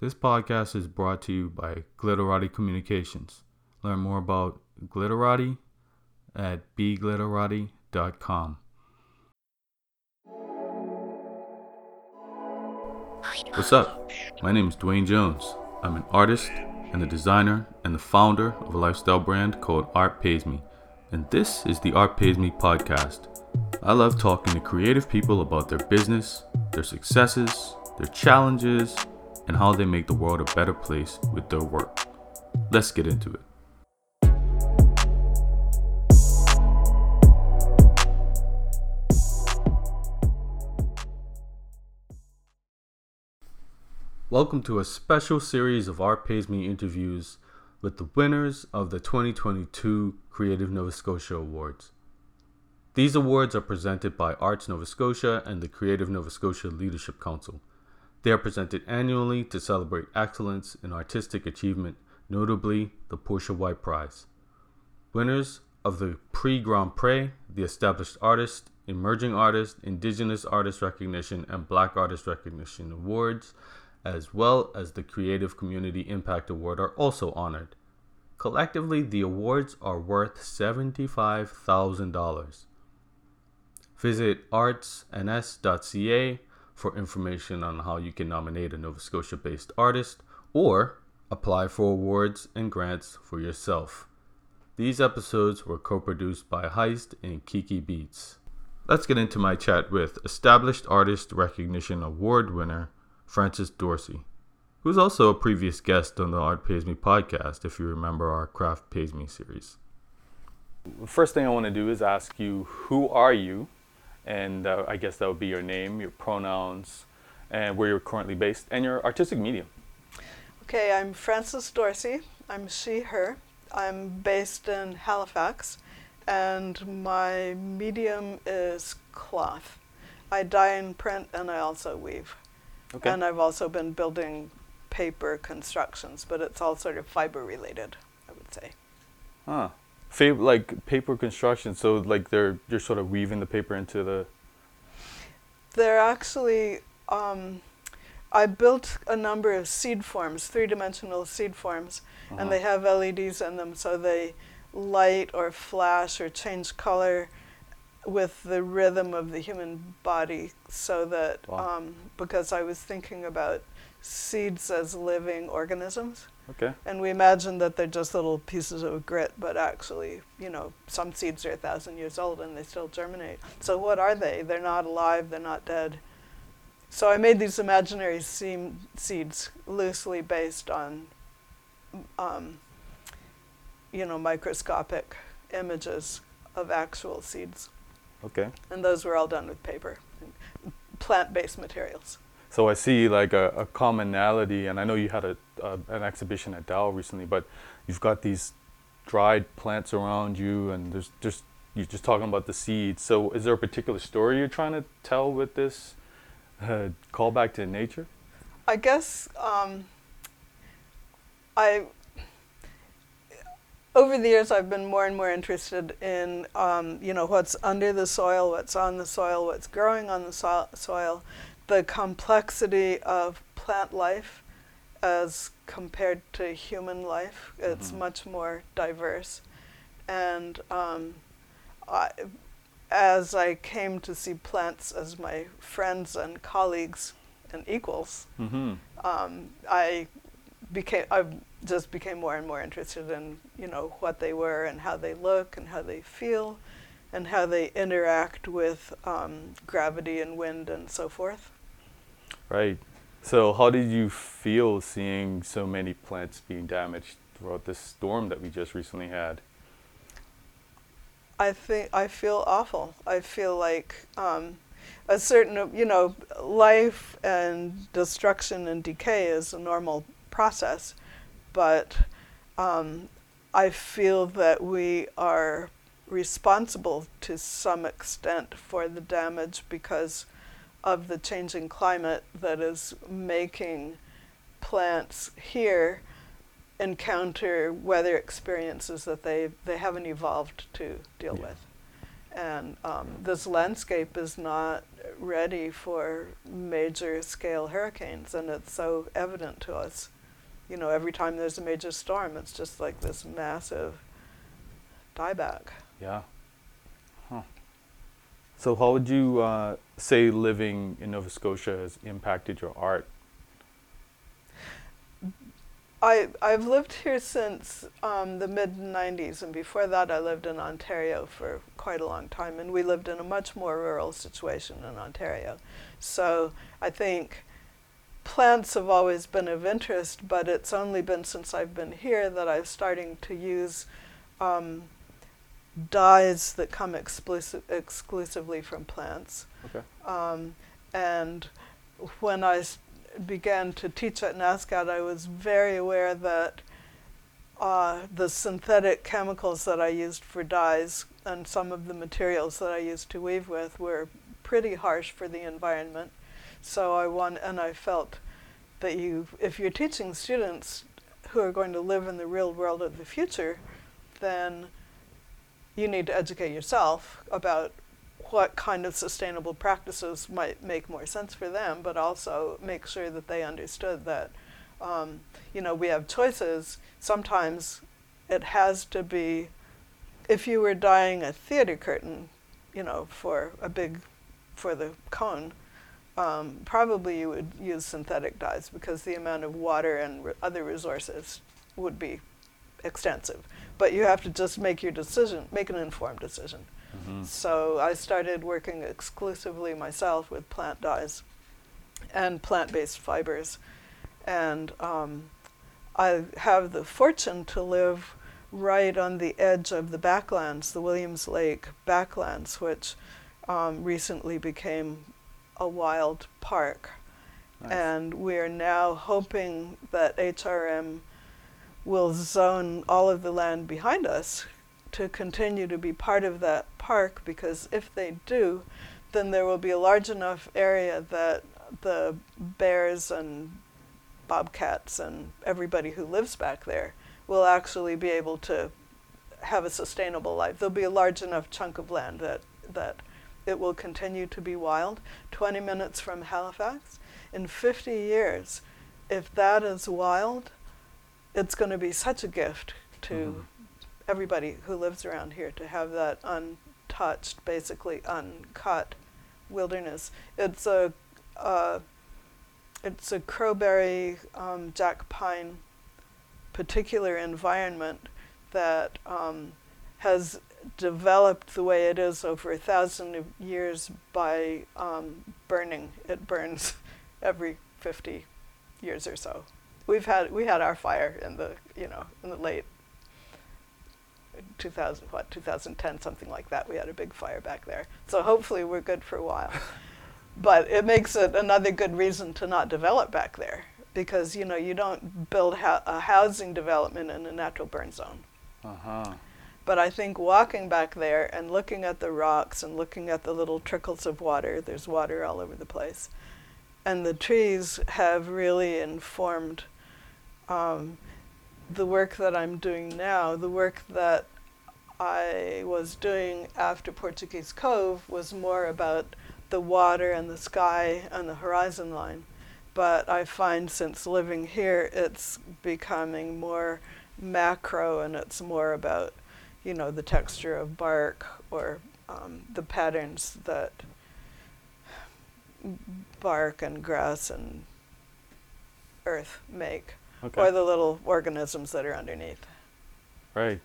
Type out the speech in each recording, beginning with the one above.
This podcast is brought to you by Glitterati Communications. Learn more about Glitterati at bglitterati.com. What's up? My name is Dwayne Jones. I'm an artist and a designer and the founder of a lifestyle brand called Art Pays Me. And this is the Art Pays Me podcast. I love talking to creative people about their business, their successes, their challenges, and how they make the world a better place with their work. Let's get into it. Welcome to a special series of Pays Me interviews with the winners of the 2022 Creative Nova Scotia Awards. These awards are presented by Arts Nova Scotia and the Creative Nova Scotia Leadership Council. They are presented annually to celebrate excellence in artistic achievement, notably the Portia White Prize. Winners of the Prix Grand-Pré, the Established Artist, Emerging Artist, Indigenous Artist Recognition, and Black Artist Recognition Awards, as well as the Creative Community Impact Award, are also honored. Collectively, the awards are worth $75,000. Visit artsns.ca for information on how you can nominate a Nova Scotia based artist or apply for awards and grants for yourself. These episodes were co produced by Heist and Kiki Beats. Let's get into my chat with Established Artist Recognition Award winner Frances Dorsey, who's also a previous guest on the Art Pays Me podcast, if you remember our Craft Pays Me series. The First thing I want to do is ask you who are you? And uh, I guess that would be your name, your pronouns, and where you're currently based, and your artistic medium. Okay, I'm Frances Dorsey. I'm she, her. I'm based in Halifax, and my medium is cloth. I dye and print, and I also weave. Okay. And I've also been building paper constructions, but it's all sort of fiber related, I would say. Huh like paper construction. So like they're you're sort of weaving the paper into the. They're actually. Um, I built a number of seed forms, three-dimensional seed forms, uh-huh. and they have LEDs in them, so they light or flash or change color with the rhythm of the human body. So that wow. um, because I was thinking about seeds as living organisms. Okay. And we imagine that they're just little pieces of grit, but actually, you know, some seeds are a thousand years old and they still germinate. So what are they? They're not alive, they're not dead. So I made these imaginary seam seeds loosely based on, um, you know, microscopic images of actual seeds. Okay. And those were all done with paper, plant-based materials. So I see like a, a commonality, and I know you had a, a, an exhibition at Dal recently, but you've got these dried plants around you, and there's just you're just talking about the seeds. So is there a particular story you're trying to tell with this uh, callback to nature? I guess um, I over the years I've been more and more interested in um, you know what's under the soil, what's on the soil, what's growing on the so- soil, the complexity of plant life as compared to human life. It's mm-hmm. much more diverse. And um, I, as I came to see plants as my friends and colleagues and equals, mm-hmm. um, I became I just became more and more interested in you know what they were and how they look and how they feel, and how they interact with um, gravity and wind and so forth. Right. So, how did you feel seeing so many plants being damaged throughout this storm that we just recently had? I think I feel awful. I feel like um, a certain, you know, life and destruction and decay is a normal process, but um, I feel that we are responsible to some extent for the damage because of the changing climate that is making plants here encounter weather experiences that they, they haven't evolved to deal yeah. with. And um, this landscape is not ready for major scale hurricanes, and it's so evident to us. You know, every time there's a major storm, it's just like this massive dieback. Yeah. Huh. So, how would you uh, say living in Nova Scotia has impacted your art? I, I've lived here since um, the mid 90s, and before that, I lived in Ontario for quite a long time, and we lived in a much more rural situation in Ontario. So I think plants have always been of interest, but it's only been since I've been here that I'm starting to use um, dyes that come exclusive, exclusively from plants. Okay. Um, and when I began to teach at NSCAD, I was very aware that uh, the synthetic chemicals that I used for dyes and some of the materials that I used to weave with were pretty harsh for the environment. So I want, and I felt that you, if you're teaching students who are going to live in the real world of the future, then you need to educate yourself about what kind of sustainable practices might make more sense for them, but also make sure that they understood that, um, you know, we have choices. Sometimes it has to be, if you were dyeing a theater curtain, you know, for a big, for the Cohn, um, probably you would use synthetic dyes because the amount of water and re- other resources would be extensive. But you have to just make your decision, make an informed decision. Mm-hmm. So I started working exclusively myself with plant dyes and plant based fibers. And um, I have the fortune to live right on the edge of the backlands, the Williams Lake backlands, which um, recently became a wild park. Nice. And we're now hoping that HRM will zone all of the land behind us to continue to be part of that park because if they do, then there will be a large enough area that the bears and bobcats and everybody who lives back there will actually be able to have a sustainable life. There'll be a large enough chunk of land that that it will continue to be wild. 20 minutes from Halifax. In 50 years, if that is wild, it's going to be such a gift to mm-hmm everybody who lives around here to have that untouched, basically uncut wilderness. It's a uh, it's a crowberry um, jack pine particular environment that um, has developed the way it is over a thousand years by um, burning. It burns every 50 years or so. We've had we had our fire in the you know in the late 2000 what 2010 something like that we had a big fire back there so hopefully we're good for a while but it makes it another good reason to not develop back there because you know you don't build a housing development in a natural burn zone uh-huh. But i think walking back there and looking at the rocks and looking at the little trickles of water there's water all over the place and the trees have really informed um, the work that I'm doing now, the work that I was doing after Portuguese Cove was more about the water and the sky and the horizon line. But I find since living here, it's becoming more macro and it's more about, you know, the texture of bark or um, the patterns that bark and grass and earth make okay. or the little organisms that are underneath. Right.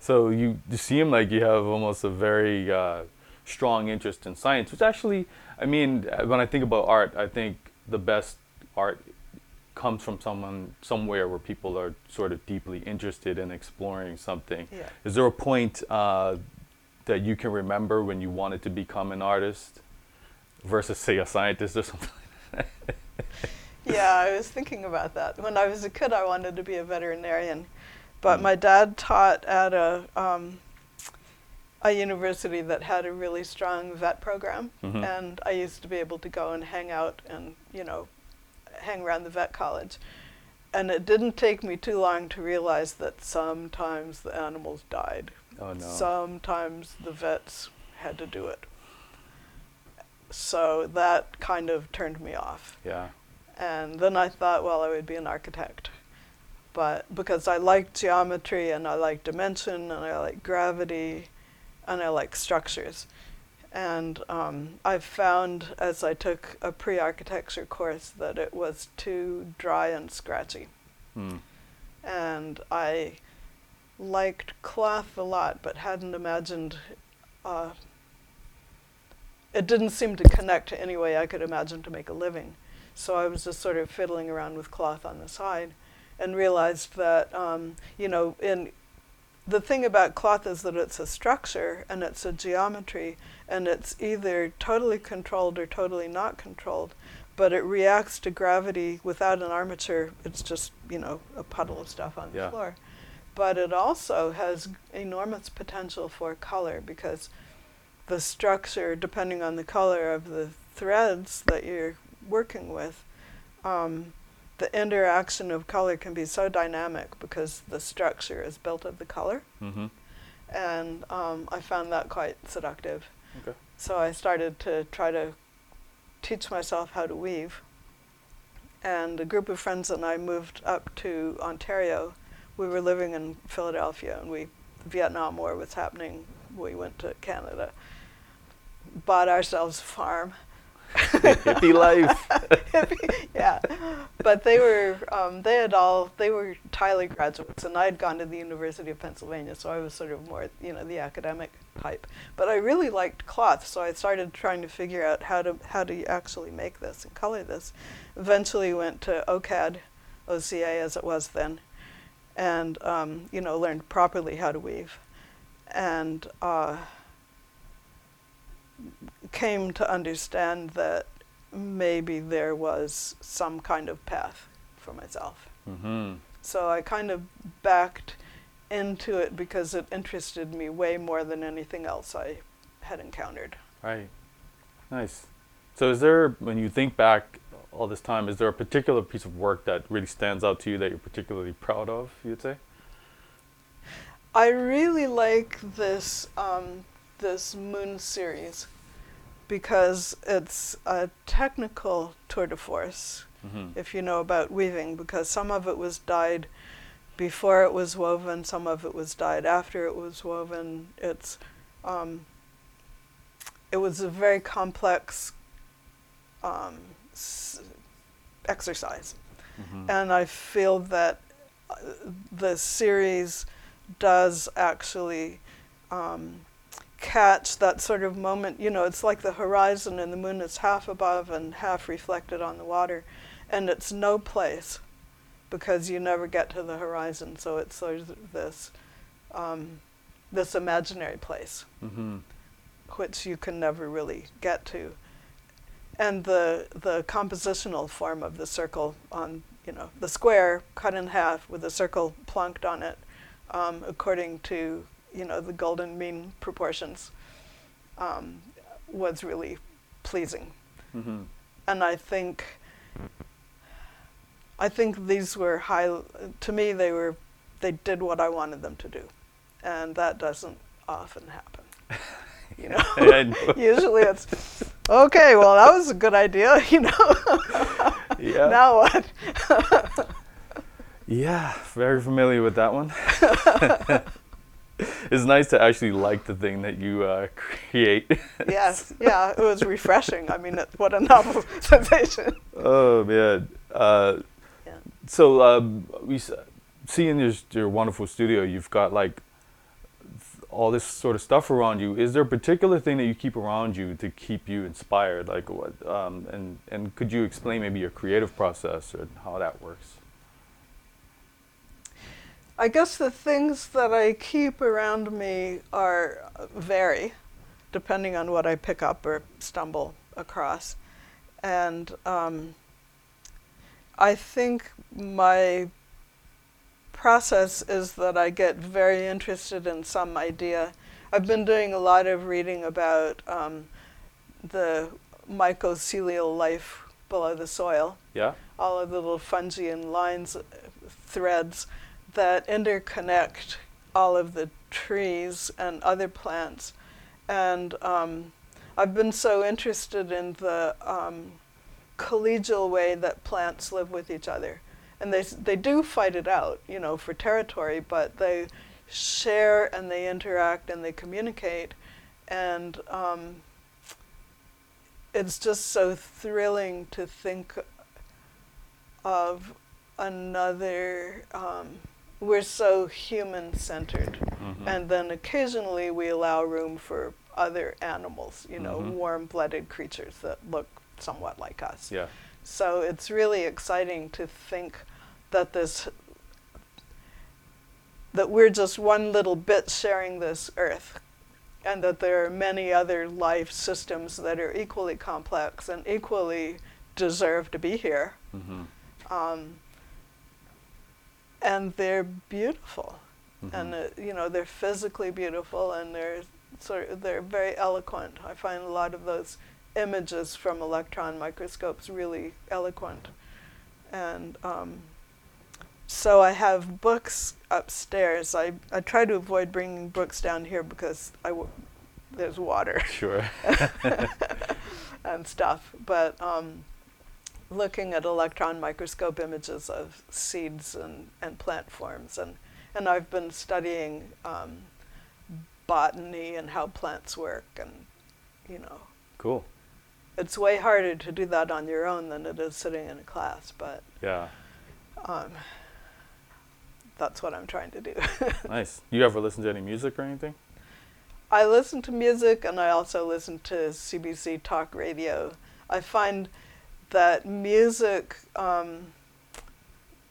So you, you seem like you have almost a very uh, strong interest in science, which actually, I mean, when I think about art, I think the best art comes from someone somewhere where people are sort of deeply interested in exploring something. Yeah. Is there a point uh, that you can remember when you wanted to become an artist versus, say, a scientist or something? yeah, I was thinking about that. When I was a kid, I wanted to be a veterinarian, but mm. my dad taught at a um, a university that had a really strong vet program, mm-hmm. and I used to be able to go and hang out and you know, hang around the vet college. And it didn't take me too long to realize that sometimes the animals died. Oh no. Sometimes the vets had to do it so that kind of turned me off. Yeah. And then I thought, well, I would be an architect. But because I like geometry and I like dimension and I like gravity and I like structures. And um, I found as I took a pre architecture course that it was too dry and scratchy. Hmm. And I liked cloth a lot, but hadn't imagined. Uh, it didn't seem to connect to any way I could imagine to make a living. So I was just sort of fiddling around with cloth on the side and realized that, um, you know, in the thing about cloth is that it's a structure and it's a geometry and it's either totally controlled or totally not controlled, but it reacts to gravity without an armature. It's just, you know, a puddle of stuff on Yeah. the floor. But it also has enormous potential for color because the structure, depending on the color of the threads that you're working with, um, the interaction of color can be so dynamic because the structure is built of the color. Mm-hmm. And um, I found that quite seductive. Okay. So I started to try to teach myself how to weave. And a group of friends and I moved up to Ontario. We were living in Philadelphia, and we Vietnam War was happening. We went to Canada, bought ourselves a farm. Hippie life. yeah, but they were um, they had all they were Tyler graduates, and I had gone to the University of Pennsylvania, so I was sort of more you know the academic type. But I really liked cloth, so I started trying to figure out how to how to actually make this and color this. Eventually, went to OCAD, OCA as it was then, and um, you know learned properly how to weave, and. Uh, came to understand that maybe there was some kind of path for myself. mm-hmm. So I kind of backed into it because it interested me way more than anything else I had encountered. Right. Nice. So, is there, when you think back all this time, is there a particular piece of work that really stands out to you that you're particularly proud of, you'd say? I really like this um, this Moon series because it's a technical tour de force. Mm-hmm. if you know about weaving, because some of it was dyed before it was woven, some of it was dyed after it was woven. It's um, it was a very complex um, s- exercise, Mm-hmm. and I feel that uh, the series does actually um, catch that sort of moment. You know, it's like the horizon, and the moon is half above and half reflected on the water, and it's no place because you never get to the horizon. So it's sort of this um, this imaginary place Mm-hmm. which you can never really get to. And the the compositional form of the circle on you know the square cut in half with a circle plunked on it, um, according to you know the golden mean proportions, um, was really pleasing. Mm-hmm. And I think I think these were high. To me, they were they did what I wanted them to do, and that doesn't often happen. You know. Know. Usually it's okay. Well, that was a good idea. You know. Yeah. now what? Yeah, very familiar with that one. it's nice to actually like the thing that you uh, create. yes. Yeah. It was refreshing. I mean, it, what a novel sensation. oh man. Uh, Yeah. So um, we s- see in your, your wonderful studio, you've got like all this sort of stuff around you. Is there a particular thing that you keep around you to keep you inspired? Like what? Um, and and could you explain maybe your creative process and how that works? I guess the things that I keep around me are uh, vary, depending on what I pick up or stumble across, and um, I think my process is that I get very interested in some idea. I've been doing a lot of reading about um, the mycelial life below the soil Yeah. all of the little fungi and lines, uh, threads that interconnect all of the trees and other plants. And um, I've been so interested in the um, collegial way that plants live with each other. And they, they do fight it out, you know, for territory, but they share and they interact and they communicate. And um, it's just so thrilling to think of another. Um, we're so human centered, Mhm. and then occasionally we allow room for other animals, you know, Mhm. warm blooded creatures that look somewhat like us. Yeah. So it's really exciting to think that this that we're just one little bit sharing this earth and that there are many other life systems that are equally complex and equally deserve to be here. Mhm. Um, and they're beautiful. Mhm. And uh, you know, they're physically beautiful and they're sort of, they're very eloquent. I find a lot of those images from electron microscopes really eloquent. And um, so I have books upstairs. I, I try to avoid bringing books down here because I w- there's water Sure. and stuff. But um, looking at electron microscope images of seeds and, and plant forms. And, and I've been studying um, botany and how plants work. And, you know, cool. it's way harder to do that on your own than it is sitting in a class. But Yeah. um, that's what I'm trying to do. Nice. You ever listen to any music or anything? I listen to music and I also listen to CBC talk radio. I find that music um,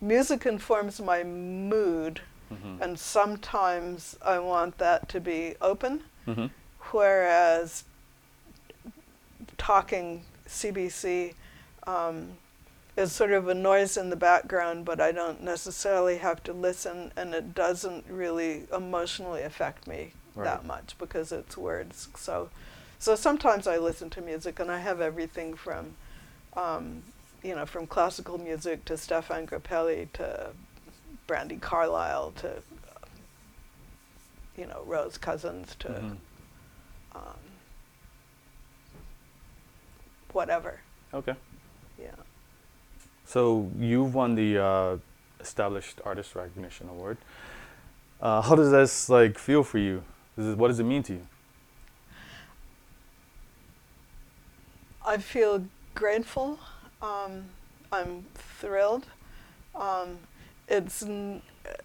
music informs my mood, Mhm. and sometimes I want that to be open, Mhm. whereas talking CBC um, is sort of a noise in the background, but I don't necessarily have to listen, and it doesn't really emotionally affect me Right. that much because it's words. So, so sometimes I listen to music, and I have everything from, um, you know, from classical music to Stéphane Grappelli to Brandi Carlile to, you know, Rose Cousins to Mhm. um, whatever. Okay. Yeah. So you've won the uh, Established Artist Recognition Award. Uh, how does this like feel for you? Does it, what does it mean to you? I feel grateful. Um, I'm thrilled. Um, it's n-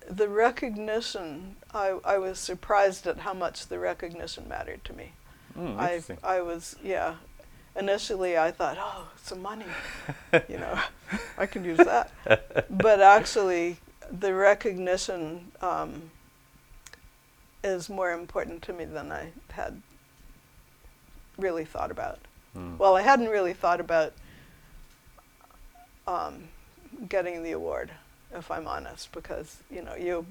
the recognition. I, I was surprised at how much the recognition mattered to me. Mm, I. I was yeah. Initially, I thought, oh, some money, you know, I can use that. but actually, the recognition um, is more important to me than I had really thought about. Mm. Well, I hadn't really thought about um, getting the award, if I'm honest, because you know you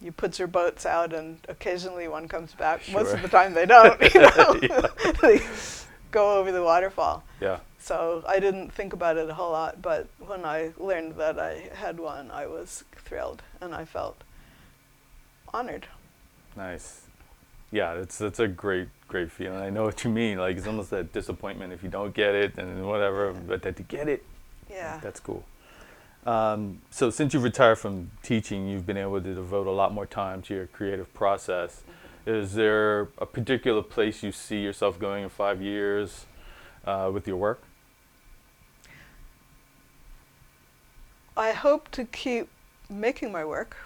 you put your boats out, and occasionally one comes back. Most of the time they don't. You know, they go over the waterfall. yeah. So I didn't think about it a whole lot, but when I learned that I had one, I was thrilled, and I felt honored. Nice. Yeah, it's it's a great great feeling. I know what you mean. Like it's almost that disappointment if you don't get it and whatever, but that to get it, Yeah. that's cool. Um, so since you've retired from teaching, you've been able to devote a lot more time to your creative process. Is there a particular place you see yourself going in five years uh, with your work? I hope to keep making my work.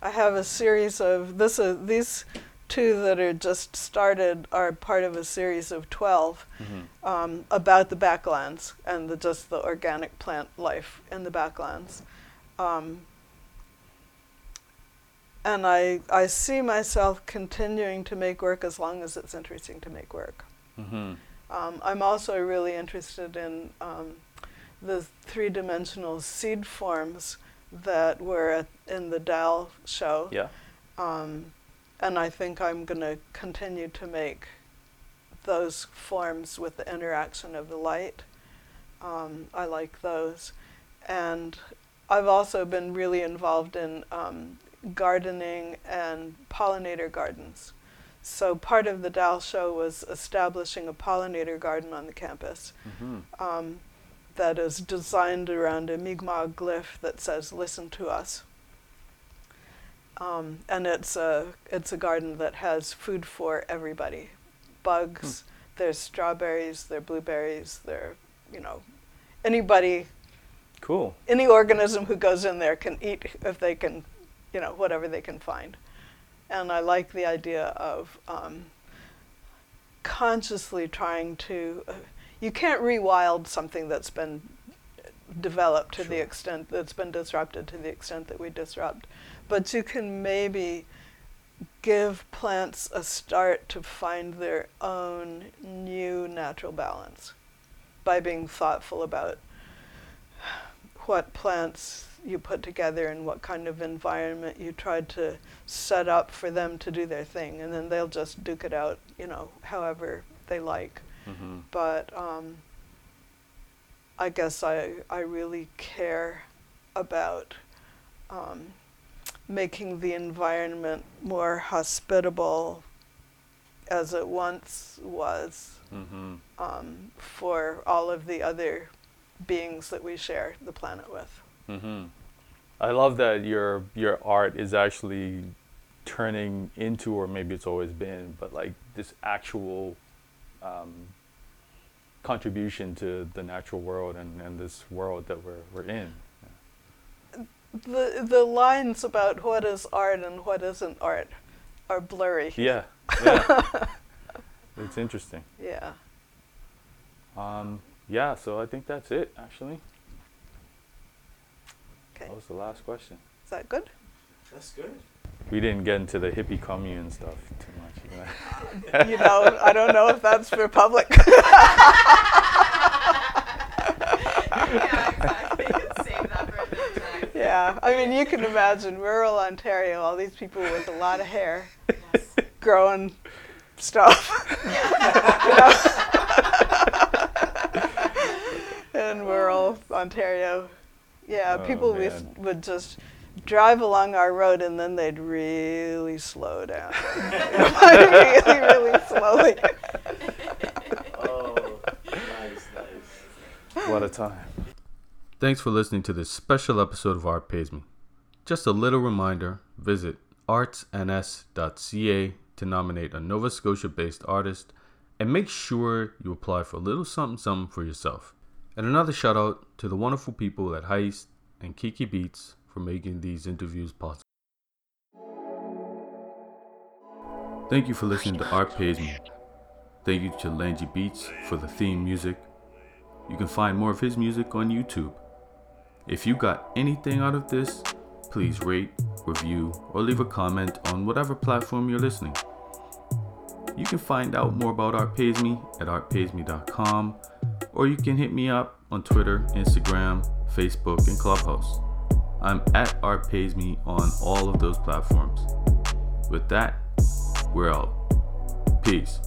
I have a series of this. Uh, these two that are just started are part of a series of twelve Mm-hmm. um, about the backlands and the, just the organic plant life in the backlands. Um, and I, I see myself continuing to make work as long as it's interesting to make work. Mm-hmm. Um, I'm also really interested in um, the three dimensional seed forms that were at, in the Dal show. Yeah. And I think I'm going to continue to make those forms with the interaction of the light. Um, I like those. And I've also been really involved in um, gardening and pollinator gardens. So part of the DAL show was establishing a pollinator garden on the campus Mm-hmm. um, that is designed around a Mi'kmaq glyph that says "Listen to us." Um, and it's a it's a garden that has food for everybody, bugs. There's strawberries. There are blueberries. There, you know, anybody, Cool. any organism who goes in there can eat if they can, you know, whatever they can find. And I like the idea of um, consciously trying to. Uh, you can't rewild something that's been developed to the extent that's been disrupted to the extent that we disrupt, but you can maybe give plants a start to find their own new natural balance by being thoughtful about what plants you put together and what kind of environment you tried to set up for them to do their thing and then they'll just duke it out you know however they like Mm-hmm. but um, I guess I, I really care about um, making the environment more hospitable as it once was Mm-hmm. um, for all of the other beings that we share the planet with. Mm-hmm. I love that your your art is actually turning into, or maybe it's always been, but like this actual um, contribution to the natural world and, and this world that we're we're in. The, the lines about what is art and what isn't art are blurry. Yeah, yeah. it's interesting. Yeah. Um, yeah, so I think that's it. Actually, Okay. that was the last question. Is that good? That's good. We didn't get into the hippie commune stuff too much. You know? you know, I don't know if that's for public. yeah, exactly. Save that for another time. Yeah. I mean, you can imagine rural Ontario, all these people with a lot of hair Yes. growing stuff. In rural Ontario. Yeah, Oh, people we man. would just drive along our road and then they'd really slow down. really, really slowly. Oh, nice, nice. what a time. Thanks for listening to this special episode of Art Pays Me. Just a little reminder visit artsns.ca to nominate a Nova Scotia based artist and make sure you apply for a little something something for yourself. And another shout out to the wonderful people at Heist and Kiki Beats for making these interviews possible. Thank you for listening to Art Pays Me. Thank you to Langy Beats for the theme music. You can find more of his music on YouTube. If you got anything out of this, please rate, review, or leave a comment on whatever platform you're listening. You can find out more about Art Pays Me at artpaysme.com, or you can hit me up on Twitter, Instagram, Facebook, and Clubhouse. I'm at Art Pays Me on all of those platforms. With that, we're out. Peace.